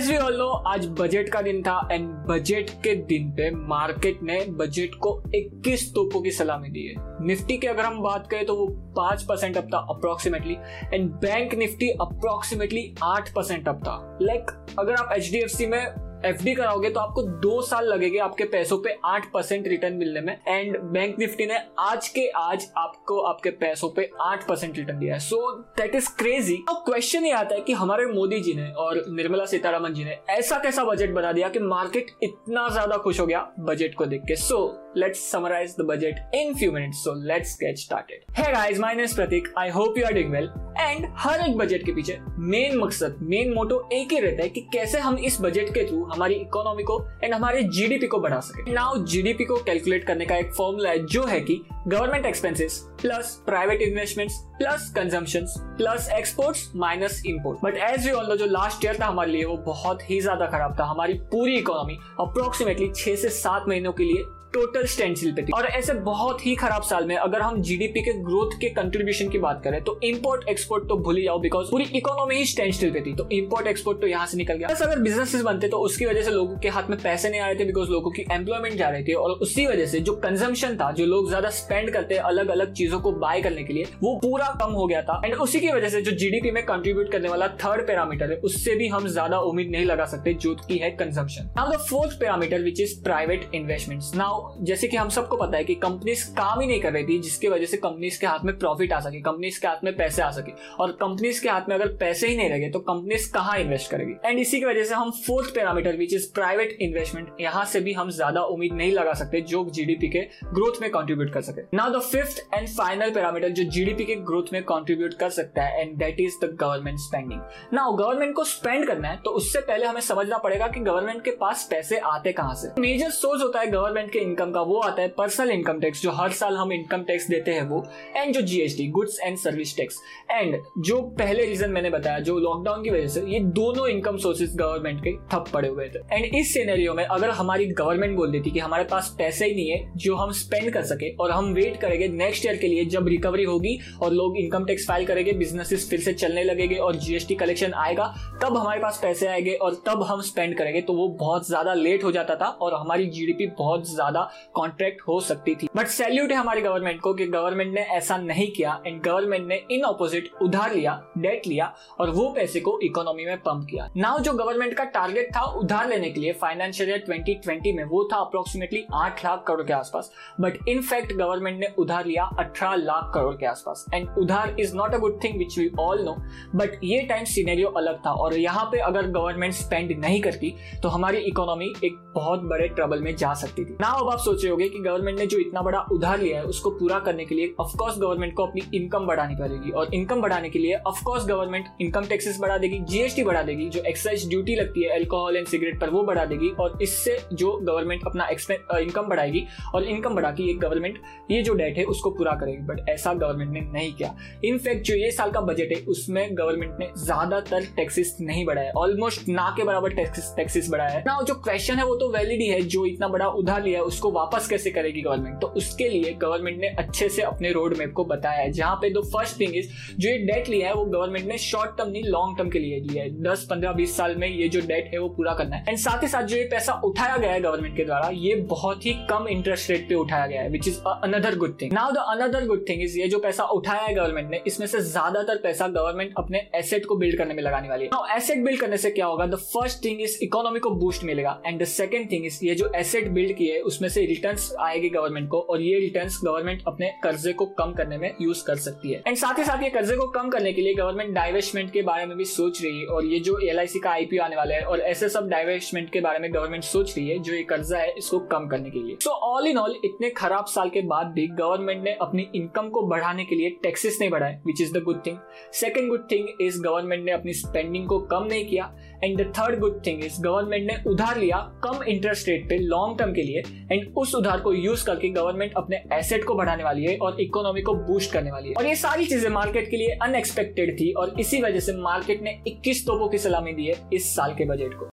As we all know आज budget का दिन था एंड बजट के दिन पे मार्केट ने बजट को 21 तोपों की सलामी दी है। निफ्टी की अगर हम बात करें तो वो 5 परसेंट अप था approximately and bank Nifty approximately 8 percent up था। लाइक like, अगर आप एचडीएफसी में एफ़ कराओगे तो आपको दो साल लगेंगे आपके पैसों पे आठ परसेंट रिटर्न मिलने में। एंड बैंक निफ्टी ने आज के आज आपको आपके पैसों पे आठ परसेंट रिटर्न दिया है। सो दैट इज़ क्रेजी अब क्वेश्चन ये आता है कि हमारे मोदी जी ने और निर्मला सीतारामन जी ने ऐसा कैसा बजट बना दिया कि मार्केट इतना ज़्यादा खुश हो गया बजट को देख के। So let's summarize the budget in few minutes. So let's get started. Hey guys, my name is Pratik. I hope you are doing well. And हर एक बजट के पीछे मेन मकसद मेन मोटो एक ही रहता है कि कैसे हम इस बजट के थ्रू हमारी इकोनॉमी को एंड हमारे जीडीपी को बढ़ा सके नाउ जीडीपी को कैलकुलेट करने का एक फॉर्मूला है जो है कि government expenses plus private investments plus consumption plus exports minus import but as you all know जो लास्ट ईयर था हमारे लिए वो बहुत ही ज़्यादा खराब था हमारी पूरी इकोनॉमी अप्रोक्सीमेटली छह से सात महीनों के लिए टोटल स्टैंड पे थी। और ऐसे बहुत ही खराब साल में अगर हम जीडीपी के ग्रोथ के कंट्रीब्यूशन की बात करें तो इंपोर्ट एक्सपोर्ट तो भूल ही जाओ बिकॉज़ पूरी इकोनॉमी ही स्टैंड स्टिल पे थी। तो इंपोर्ट एक्सपोर्ट तो यहाँ से निकल गया। बस अगर बिजनेसेस बनते तो उसकी वजह से लोगों के हाथ में पैसे नहीं आ रहे थे बिकॉज़ लोगों की एम्प्लॉयमेंट जा रही थी। और उसी वजह से जो कंजम्पशन था, जो लोग ज़्यादा स्पेंड करते अलग अलग चीज़ों को बाय करने के लिए, वो पूरा कम हो गया था। एंड उसी की वजह से जो जीडीपी में कंट्रीब्यूट करने वाला थर्ड पैरामीटर है, उससे भी हम ज़्यादा उम्मीद नहीं लगा सकते, जो की है consumption now the fourth parameter which is private investment now जैसे कि हम सबको पता है कि कंपनीज़ काम ही नहीं कर रही थी, जिसकी वजह से कंपनीज़ के हाथ में प्रॉफिट आ सके कंपनीज़ के हाथ में पैसे आ सके। और कंपनीज़ के हाथ में अगर पैसे ही नहीं रहे तो कंपनीज़ कहाँ इन्वेस्ट करेगी? एंड इसी की वजह से हम fourth parameter which is private investment यहाँ से भी हम ज़्यादा उम्मीद नहीं लगा सकते जो जीडीपी के ग्रोथ में कॉन्ट्रीब्यूट कर सके। Now the fifth and final parameter जो जीडीपी के ग्रोथ में कॉन्ट्रीब्यूट कर सकता है and that is the government spending now government को स्पेंड करना है तो उससे पहले हमें समझना पड़ेगा कि गवर्नमेंट के पास पैसे आते कहाँ से। मेजर सोर्स होता है गवर्नमेंट के इनकम का वो आता है पर्सनल इनकम टैक्स जो हर साल हम इनकम टैक्स देते हैं वो एंड जो GST goods and service tax and जो पहले रीजन मैंने बताया, जो लॉकडाउन की वजह से, ये दोनों इनकम सोर्सेज गवर्नमेंट के ठप पड़े हुए थे। एंड इस सिनेरियो में अगर हमारी गवर्नमेंट बोल देती कि हमारे पास पैसे ही नहीं है, जो हम स्पेंड कर सके, और हम वेट करेंगे नेक्स्ट ईयर के लिए जब रिकवरी होगी, और लोग इनकम टैक्स फ़ाइल करेंगे बिजनेसेस फिर से चलने लगेंगे, और जीएसटी कलेक्शन आएगा, तब हमारे पास पैसे आएँगे, और तब हम स्पेंड करेंगे तो वो बहुत ज़्यादा लेट हो जाता था, और हमारी जीडीपी बहुत ज़्यादा कॉन्ट्रैक्ट हो सकती थी। बट सैल्यूट है हमारी गवर्नमेंट को कि गवर्नमेंट ने ऐसा नहीं किया। एंड गवर्नमेंट ने इन ऑपोजिट उधार लिया डेट लिया और वो पैसे को इकोनॉमी में पंप किया। नाउ जो गवर्नमेंट का टारगेट था उधार लेने के लिए फाइनेंशियल ईयर 2020 में, वो था अप्रोक्सीमेटली आठ लाख करोड़ के आसपास। बट इन फैक्ट गवर्नमेंट ने उधार लिया अठारह लाख करोड़ के आसपास। एंड उधार is not a good thing which we all know but ये टाइम सीनेरियो अलग था और यहाँ पे अगर गवर्नमेंट स्पेंड नहीं करती तो हमारी इकोनॉमी एक बहुत बड़े ट्रबल में जा सकती थी। ना आप सोच रहे होगे कि गवर्नमेंट ने जो इतना बड़ा उधार लिया है, उसको पूरा करने के लिए ऑफकोर्स गवर्नमेंट को अपनी इनकम बढ़ानी पड़ेगी। और इनकम बढ़ाने के लिए ऑफकोर्स गवर्नमेंट इनकम टैक्सेस बढ़ा देगी जीएसटी बढ़ा देगी, जो एक्साइज ड्यूटी लगती है एल्कोहल एंड सिगरेट पर, वो बढ़ा देगी। और इससे जो गवर्नमेंट अपना इनकम बढ़ाएगी, और इनकम बढ़ा के ये गवर्नमेंट ये जो डेट है, उसको पूरा करेगी। बट ऐसा गवर्नमेंट ने नहीं किया। इनफैक्ट जो ये साल का बजट है, उसमें गवर्नमेंट ने ज़्यादातर टैक्सेस नहीं बढ़ाया ऑलमोस्ट ना के बराबर टैक्सेस बढ़ाया है। ना जो क्वेश्चन है, वो तो वैलिड ही है, जो इतना बड़ा उधार लिया है उसको वापस कैसे करेगी गवर्नमेंट तो उसके लिए गवर्नमेंट ने अच्छे से अपने रोड मैप को बताया है। जहाँ पे दो फ़र्स्ट थिंग इज़ जो ये डेट लिया है, वो गवर्नमेंट ने शॉर्ट टर्म नहीं लॉन्ग टर्म के लिए लिया है। दस, पंद्रह, बीस साल में ये जो डेट है, वो पूरा करना है। एंड साथ ही साथ जो ये पैसा उठाया गया है गवर्नमेंट के द्वारा, ये बहुत ही कम इंटरेस्ट रेट पे उठाया गया है which is another good thing now the another good thing is ये जो पैसा उठाया है गवर्नमेंट ने, इसमें से ज़्यादातर पैसा गवर्नमेंट अपने एसेट को बिल्ड करने में लगाने वाली है। एसेट बिल्ड करने से क्या होगा? The first thing is economy को बूस्ट मिलेगा। And the second thing is ये जो एसेट बिल्ड किए उसमें से रिटर्न्स आएगी गवर्नमेंट को और ये रिटर्न्स गवर्नमेंट अपने कर्जे को कम करने में यूज़ कर सकती है। एंड साथ ही साथ ये कर्जे को कम करने के लिए गवर्नमेंट डाइवेस्टमेंट के बारे में भी सोच रही है और ये जो एलआईसी का आईपीओ आने वाला है और ऐसे सब डाइवेस्टमेंट के बारे में गवर्नमेंट सोच रही है, जो ये कर्जा है, इसको कम करने के लिए। सो ऑल इन ऑल इतने खराब साल के बाद भी गवर्नमेंट ने अपनी इनकम को बढ़ाने के लिए टैक्सेस नहीं बढ़ाए which is the good thing second good thing is government ने अपनी स्पेंडिंग को कम नहीं किया। And the third good thing is government ने उधार लिया कम इंटरेस्ट रेट पे लॉन्ग टर्म के लिए एंड उस उधार को यूज़ करके गवर्नमेंट अपने एसेट को बढ़ाने वाली है और इकोनॉमी को बूस्ट करने वाली है। और ये सारी चीज़ें मार्केट के लिए अनएक्सपेक्टेड थी और इसी वजह से मार्केट ने 21 तोपों की सलामी दी है इस साल के बजट को।